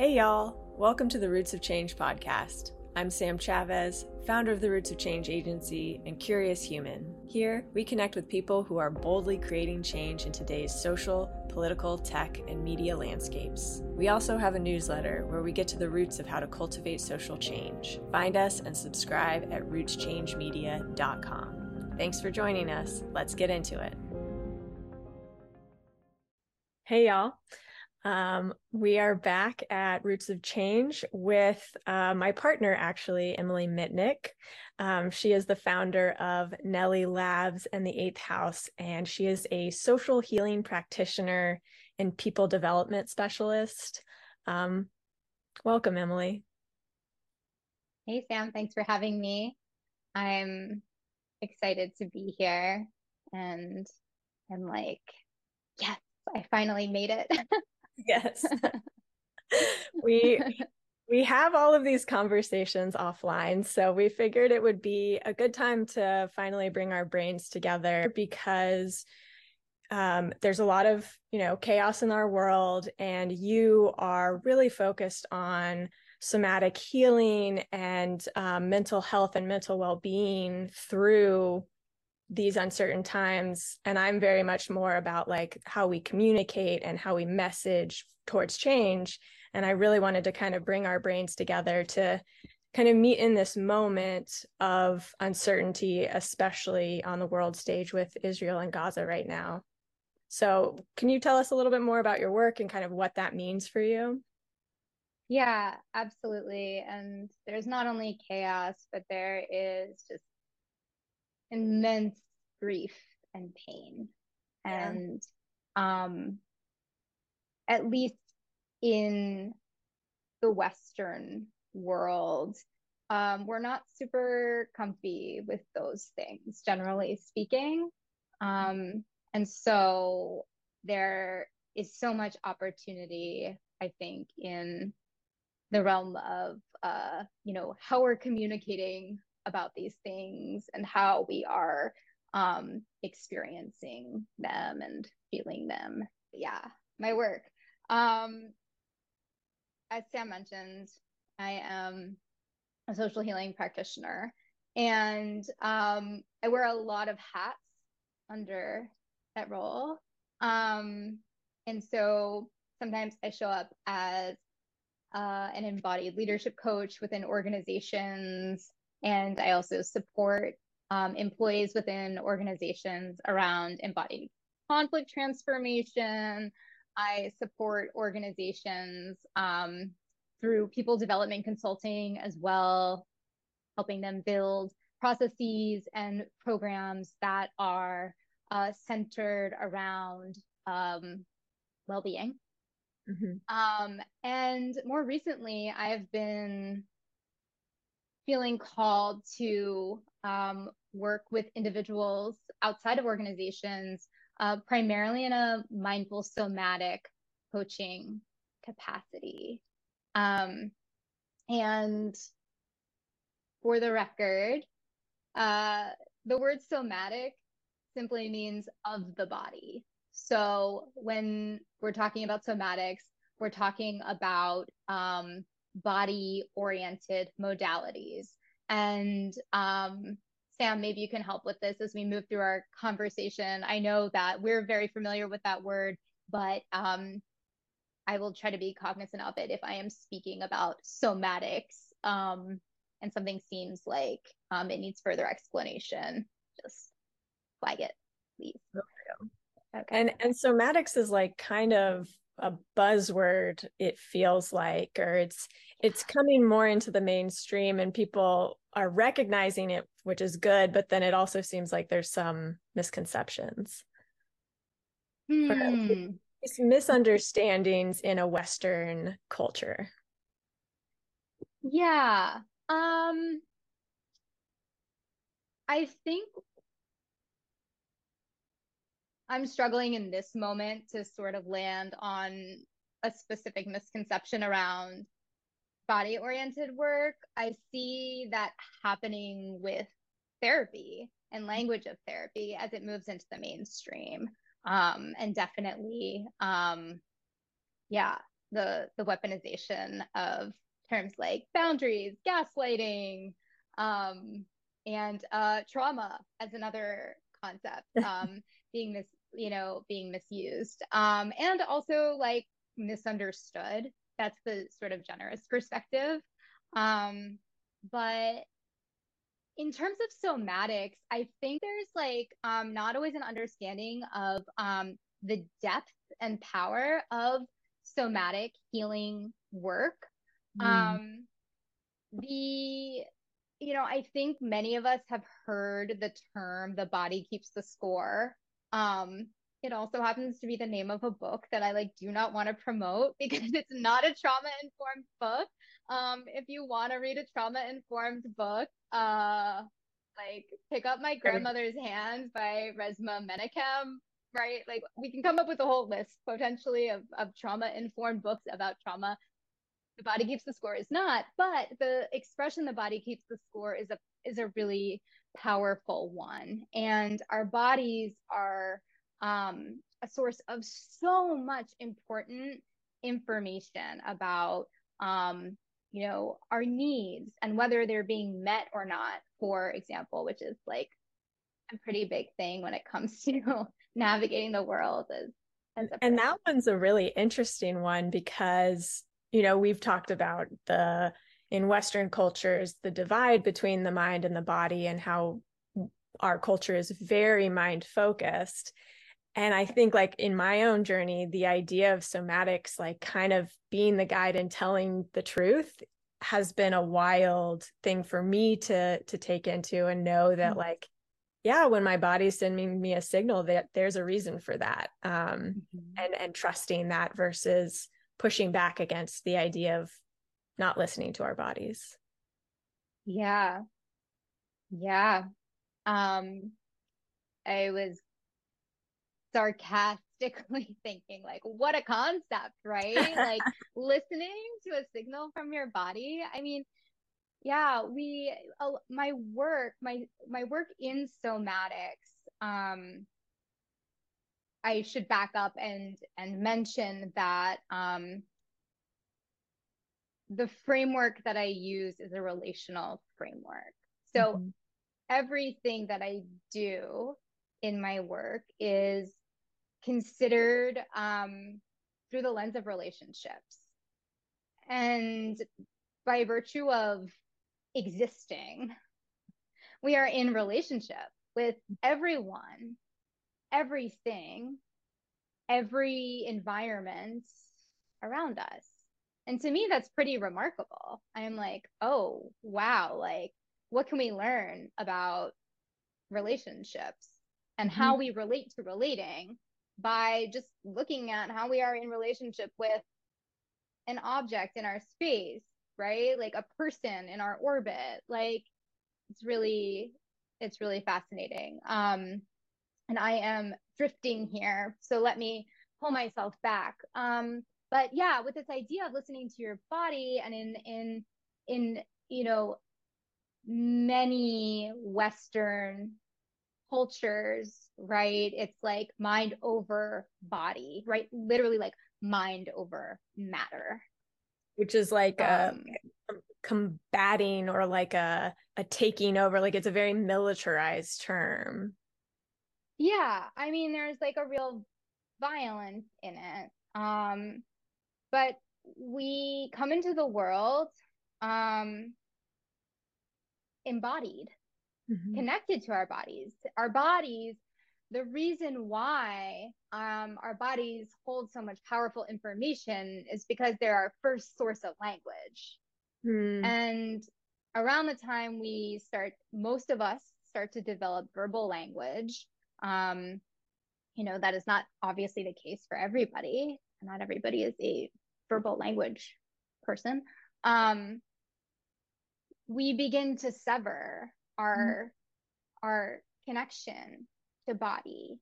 Hey, y'all. Welcome to the Roots of Change podcast. I'm Sam Chavez, founder of the Roots of Change Agency and Curious Human. Here, we connect with people who are boldly creating change in today's social, political, tech, and media landscapes. We also have a newsletter where we get to the roots of how to cultivate social change. Find us and subscribe at rootschangemedia.com. Thanks for joining us. Let's get into it. Hey, y'all. Um, we are back at Roots of Change with uh, my partner, actually, Emily Mitnick. Um, she is the founder of Nellie Labs and the Eighth House, and she is a social healing practitioner and people development specialist. Um, welcome, Emily. Hey, Sam. Thanks for having me. I'm excited to be here, and I'm like, yes, I finally made it. yes. we we have all of these conversations offline, so we figured it would be a good time to finally bring our brains together because um, there's a lot of you know chaos in our world, and you are really focused on somatic healing and um, mental health and mental well-being through these uncertain times and i'm very much more about like how we communicate and how we message towards change. And i really wanted to kind of bring our brains together to kind of meet in this moment of uncertainty especially on the world stage with israel and gaza right now. So can you tell us a little bit more about your work and kind of what that means for you? Yeah absolutely. And there's not only chaos but there is just immense grief and pain. Yeah. And um, at least in the Western world, um, we're not super comfy with those things, generally speaking. Um, and so there is so much opportunity, I think, in the realm of, uh, you know, how we're communicating about these things and how we are um, experiencing them and feeling them. Yeah, my work. Um, as Sam mentioned, I am a social healing practitioner and um, I wear a lot of hats under that role. Um, and so sometimes I show up as uh, an embodied leadership coach within organizations and I also support um, employees within organizations around embodied conflict transformation. I support organizations um, through people development consulting as well, helping them build processes and programs that are uh, centered around um, well being. Mm-hmm. Um, and more recently, I've been feeling called to um, work with individuals outside of organizations, uh, primarily in a mindful somatic coaching capacity. Um, and for the record, uh, the word somatic simply means of the body. So when we're talking about somatics, we're talking about um, body oriented modalities. And um, Sam, maybe you can help with this as we move through our conversation. I know that we're very familiar with that word, but um, I will try to be cognizant of it if I am speaking about somatics um, and something seems like um, it needs further explanation. Just flag it, please. Okay. And and somatics is like kind of a buzzword it feels like or it's it's coming more into the mainstream and people are recognizing it which is good but then it also seems like there's some misconceptions hmm. misunderstandings in a western culture yeah um i think I'm struggling in this moment to sort of land on a specific misconception around body oriented work. I see that happening with therapy and language of therapy as it moves into the mainstream. Um, and definitely, um, yeah, the the weaponization of terms like boundaries, gaslighting, um, and uh, trauma as another concept um, being this you know being misused um, and also like misunderstood that's the sort of generous perspective um, but in terms of somatics i think there's like um, not always an understanding of um, the depth and power of somatic healing work mm. um, the you know, I think many of us have heard the term the body keeps the score. Um, it also happens to be the name of a book that I like do not want to promote because it's not a trauma informed book. Um, if you want to read a trauma informed book, uh, like pick up My Grandmother's Hand by Resmaa Menakem, right? Like we can come up with a whole list potentially of, of trauma informed books about trauma the body keeps the score is not but the expression the body keeps the score is a is a really powerful one. And our bodies are um, a source of so much important information about um, you know our needs and whether they're being met or not for example which is like a pretty big thing when it comes to navigating the world as, as and that one's a really interesting one because you know we've talked about the in western cultures the divide between the mind and the body and how our culture is very mind focused and i think like in my own journey the idea of somatics like kind of being the guide and telling the truth has been a wild thing for me to to take into and know that mm-hmm. like yeah when my body's sending me a signal that there's a reason for that um mm-hmm. and and trusting that versus pushing back against the idea of not listening to our bodies. Yeah. Yeah. Um I was sarcastically thinking like what a concept, right? like listening to a signal from your body. I mean, yeah, we uh, my work, my my work in somatics um I should back up and and mention that um, the framework that I use is a relational framework. So mm-hmm. everything that I do in my work is considered um, through the lens of relationships. And by virtue of existing, we are in relationship with everyone everything, every environment around us. And to me, that's pretty remarkable. I'm like, oh, wow, like, what can we learn about relationships and mm-hmm. how we relate to relating by just looking at how we are in relationship with an object in our space, right? Like a person in our orbit. Like, it's really, it's really fascinating. Um, and I am drifting here. So let me pull myself back. Um, but yeah, with this idea of listening to your body and in in in you know many Western cultures, right? It's like mind over body, right? Literally like mind over matter. Which is like um, a combating or like a a taking over, like it's a very militarized term. Yeah, I mean, there's like a real violence in it. Um, but we come into the world um, embodied, mm-hmm. connected to our bodies. Our bodies, the reason why um, our bodies hold so much powerful information is because they're our first source of language. Mm. And around the time we start, most of us start to develop verbal language um, you know, that is not obviously the case for everybody. Not everybody is a verbal language person. Um, we begin to sever our mm-hmm. our connection to body.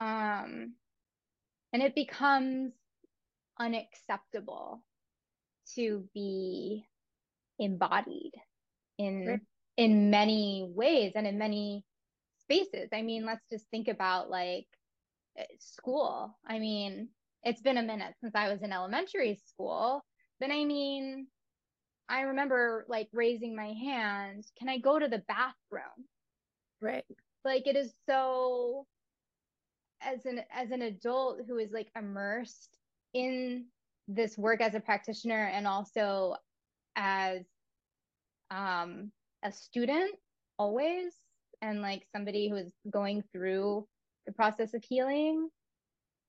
Um, and it becomes unacceptable to be embodied in right. in many ways and in many spaces. I mean, let's just think about like eh, school. I mean, it's been a minute since I was in elementary school. But I mean, I remember like raising my hand, can I go to the bathroom? Right. Like it is so as an as an adult who is like immersed in this work as a practitioner and also as um a student always and like somebody who is going through the process of healing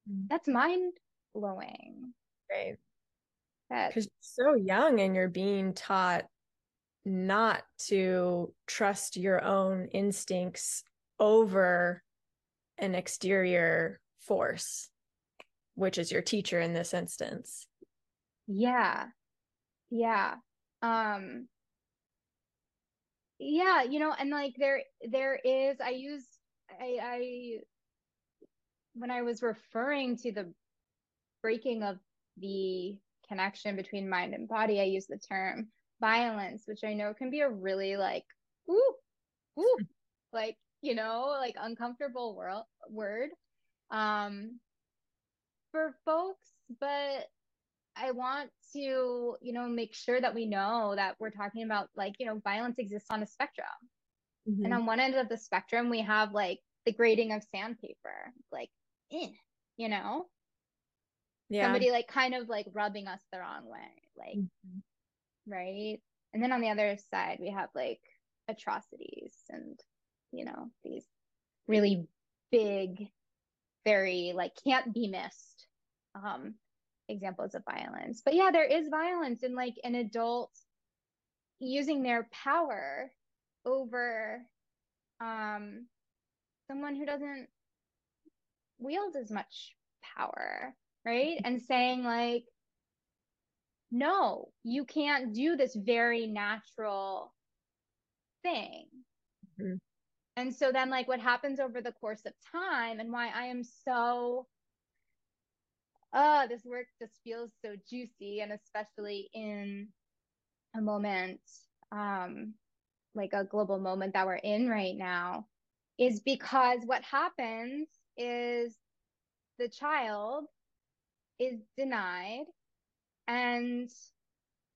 mm-hmm. that's mind blowing right because you're so young and you're being taught not to trust your own instincts over an exterior force which is your teacher in this instance. Yeah. Yeah. Um yeah you know and like there there is i use i i when i was referring to the breaking of the connection between mind and body i use the term violence which i know can be a really like ooh ooh like you know like uncomfortable world word um for folks but I want to, you know, make sure that we know that we're talking about like, you know, violence exists on a spectrum. Mm-hmm. And on one end of the spectrum, we have like the grading of sandpaper, like, eh, you know? Yeah. Somebody like kind of like rubbing us the wrong way, like, mm-hmm. right? And then on the other side, we have like atrocities and, you know, these really big, very like can't be missed um examples of violence. But yeah, there is violence in like an adult using their power over um someone who doesn't wield as much power, right? And saying like no, you can't do this very natural thing. Mm-hmm. And so then like what happens over the course of time and why I am so oh, this work just feels so juicy, and especially in a moment um, like a global moment that we're in right now, is because what happens is the child is denied. And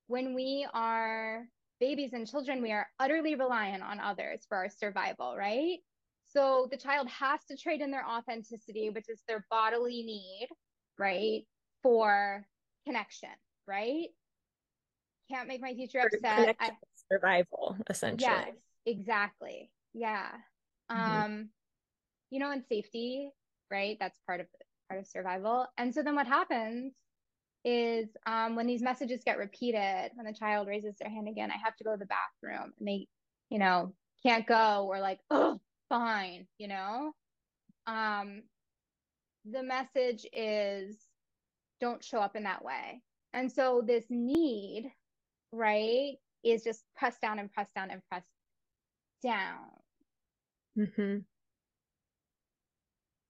when we are babies and children, we are utterly reliant on others for our survival, right? So the child has to trade in their authenticity, which is their bodily need, right? For connection, right? Can't make my teacher upset. I, survival, essentially. Yes, exactly. Yeah. Mm-hmm. Um, you know, and safety, right? That's part of part of survival. And so then what happens is um, when these messages get repeated, when the child raises their hand again, I have to go to the bathroom, and they, you know, can't go, or like, oh, fine, you know. Um, the message is don't show up in that way. And so this need, right, is just press down and press down and press down. Mm-hmm.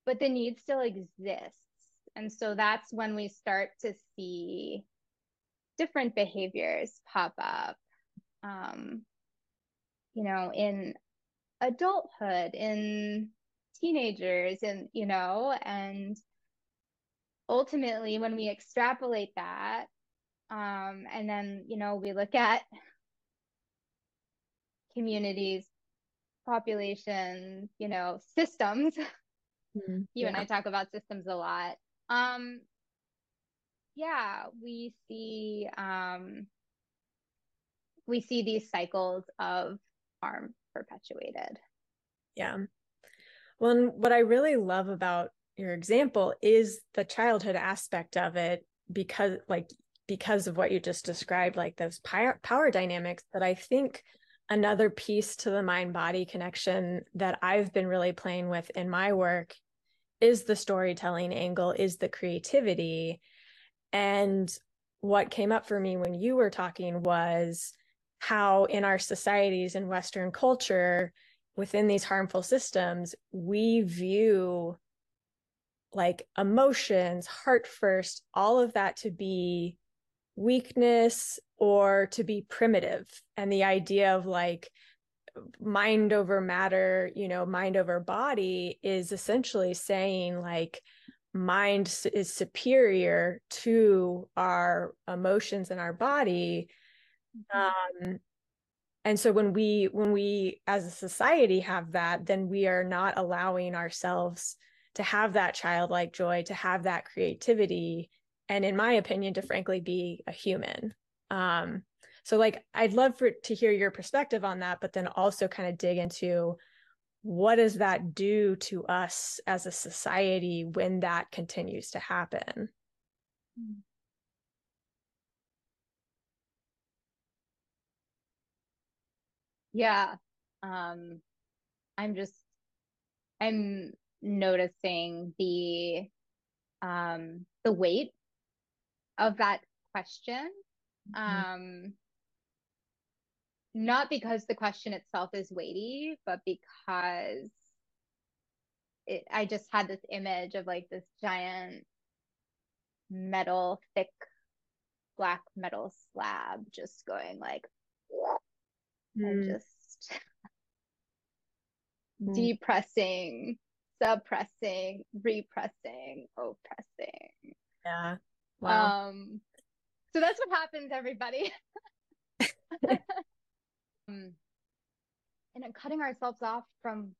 But the need still exists. And so that's when we start to see different behaviors pop up, um, you know, in adulthood, in teenagers and you know and ultimately when we extrapolate that um and then you know we look at communities populations you know systems mm-hmm. you yeah. and i talk about systems a lot um yeah we see um we see these cycles of harm perpetuated yeah well, what I really love about your example is the childhood aspect of it because like because of what you just described like those power, dynamics that I think another piece to the mind body connection that I've been really playing with in my work is the storytelling angle is the creativity. And what came up for me when you were talking was how in our societies in western culture within these harmful systems, we view like emotions, heart first, all of that to be weakness or to be primitive. And the idea of like mind over matter, you know, mind over body is essentially saying like, mind is superior to our emotions and our body mm-hmm. um and so when we when we as a society have that then we are not allowing ourselves to have that childlike joy to have that creativity and in my opinion to frankly be a human um so like i'd love for to hear your perspective on that but then also kind of dig into what does that do to us as a society when that continues to happen? Yeah. Um I'm just I'm noticing the um the weight of that question. Mm-hmm. Um not because the question itself is weighty, but because it, I just had this image of like this giant metal, thick black metal slab just going like, mm. and just mm. depressing, suppressing, repressing, oppressing. Yeah. Wow. Um, so that's what happens, everybody. um, and cutting ourselves off from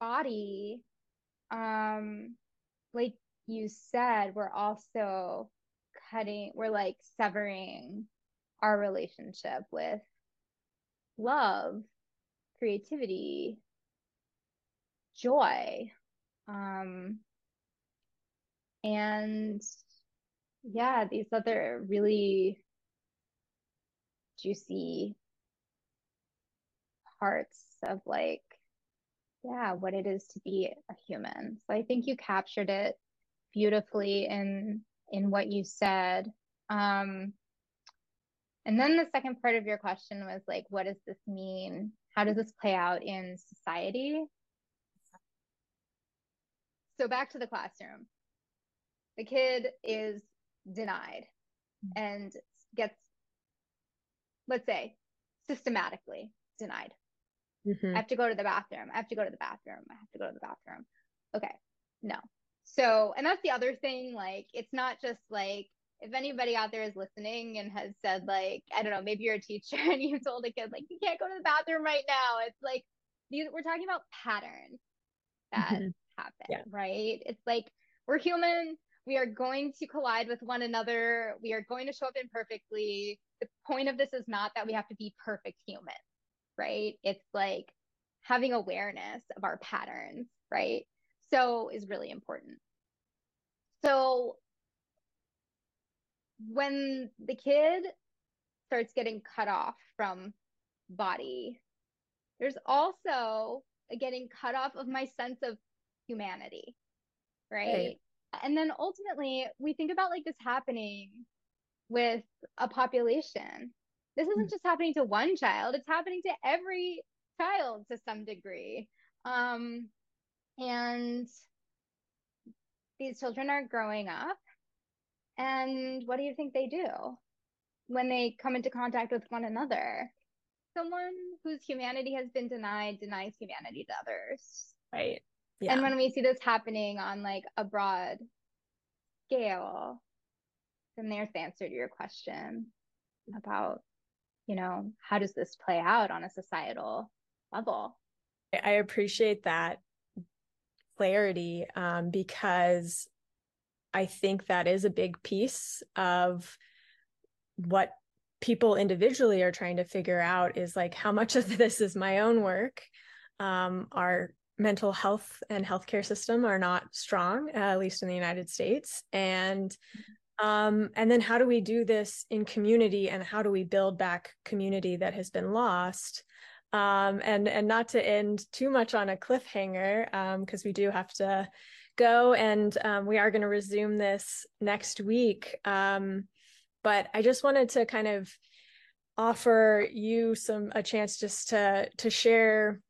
body um like you said we're also cutting we're like severing our relationship with love creativity joy um and yeah these other really juicy parts of like yeah what it is to be a human. So i think you captured it beautifully in in what you said. Um and then the second part of your question was like what does this mean how does this play out in society so back to the classroom the kid is denied and gets let's say systematically denied Mm-hmm. I have to go to the bathroom. I have to go to the bathroom. I have to go to the bathroom. Okay. No. So, and that's the other thing. Like, it's not just like, if anybody out there is listening and has said, like, I don't know, maybe you're a teacher and you've told a kid, like, you can't go to the bathroom right now. It's like, these, we're talking about patterns that mm-hmm. happen, yeah. right? It's like, we're human. We are going to collide with one another. We are going to show up imperfectly. The point of this is not that we have to be perfect humans right? It's like having awareness of our patterns, right? So is really important. So when the kid starts getting cut off from body, there's also a getting cut off of my sense of humanity, right? right? And then ultimately, we think about like this happening with a population this isn't hmm. just happening to one child it's happening to every child to some degree um, and these children are growing up and what do you think they do when they come into contact with one another someone whose humanity has been denied denies humanity to others right yeah. and when we see this happening on like a broad scale then there's the answer to your question about you know, how does this play out on a societal level? I appreciate that clarity um, because I think that is a big piece of what people individually are trying to figure out is like how much of this is my own work. Um, our mental health and healthcare system are not strong, uh, at least in the United States, and um, and then how do we do this in community and how do we build back community that has been lost? Um, and and not to end too much on a cliffhanger because um, we do have to go and um, we are going to resume this next week. Um, but I just wanted to kind of offer you some a chance just to to share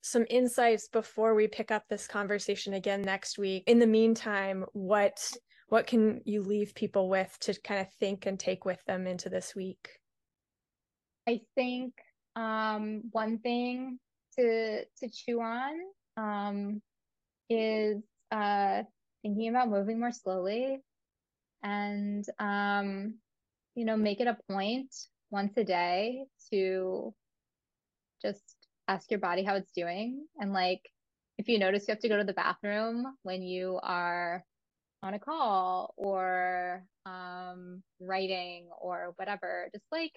some insights before we pick up this conversation again next week. In the meantime, what what can you leave people with to kind of think and take with them into this week? I think um, one thing to to chew on um, is uh, thinking about moving more slowly and um you know make it a point once a day to just ask your body how it's doing and like if you notice you have to go to the bathroom when you are on a call or um, writing or whatever, just like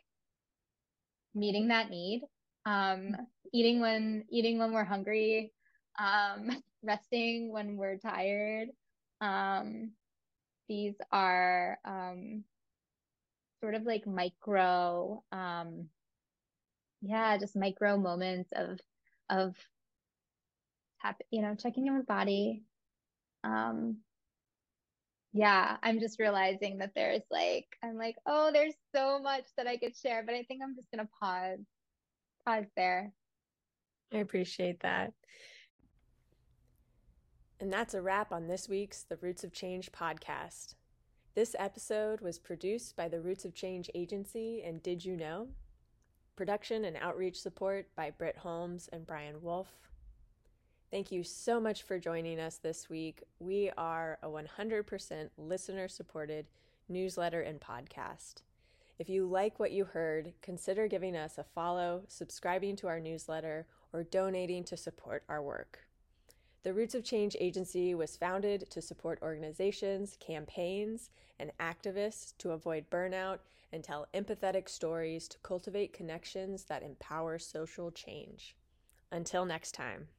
meeting that need. Um, eating when eating when we're hungry, um, resting when we're tired. Um, these are um, sort of like micro, um, yeah, just micro moments of of you know, checking in with body. Um, yeah, I'm just realizing that there's like, I'm like, oh, there's so much that I could share, but I think I'm just to pause, pause there. I appreciate that. And that's a wrap on this week's The Roots of Change podcast. This episode was produced by the Roots of Change Agency and Did You Know? Production and outreach support by Britt Holmes and Brian Wolf. Thank you so much for joining us this week. We are a 100% listener supported newsletter and podcast. If you like what you heard, consider giving us a follow, subscribing to our newsletter, or donating to support our work. The Roots of Change Agency was founded to support organizations, campaigns, and activists to avoid burnout and tell empathetic stories to cultivate connections that empower social change. Until next time.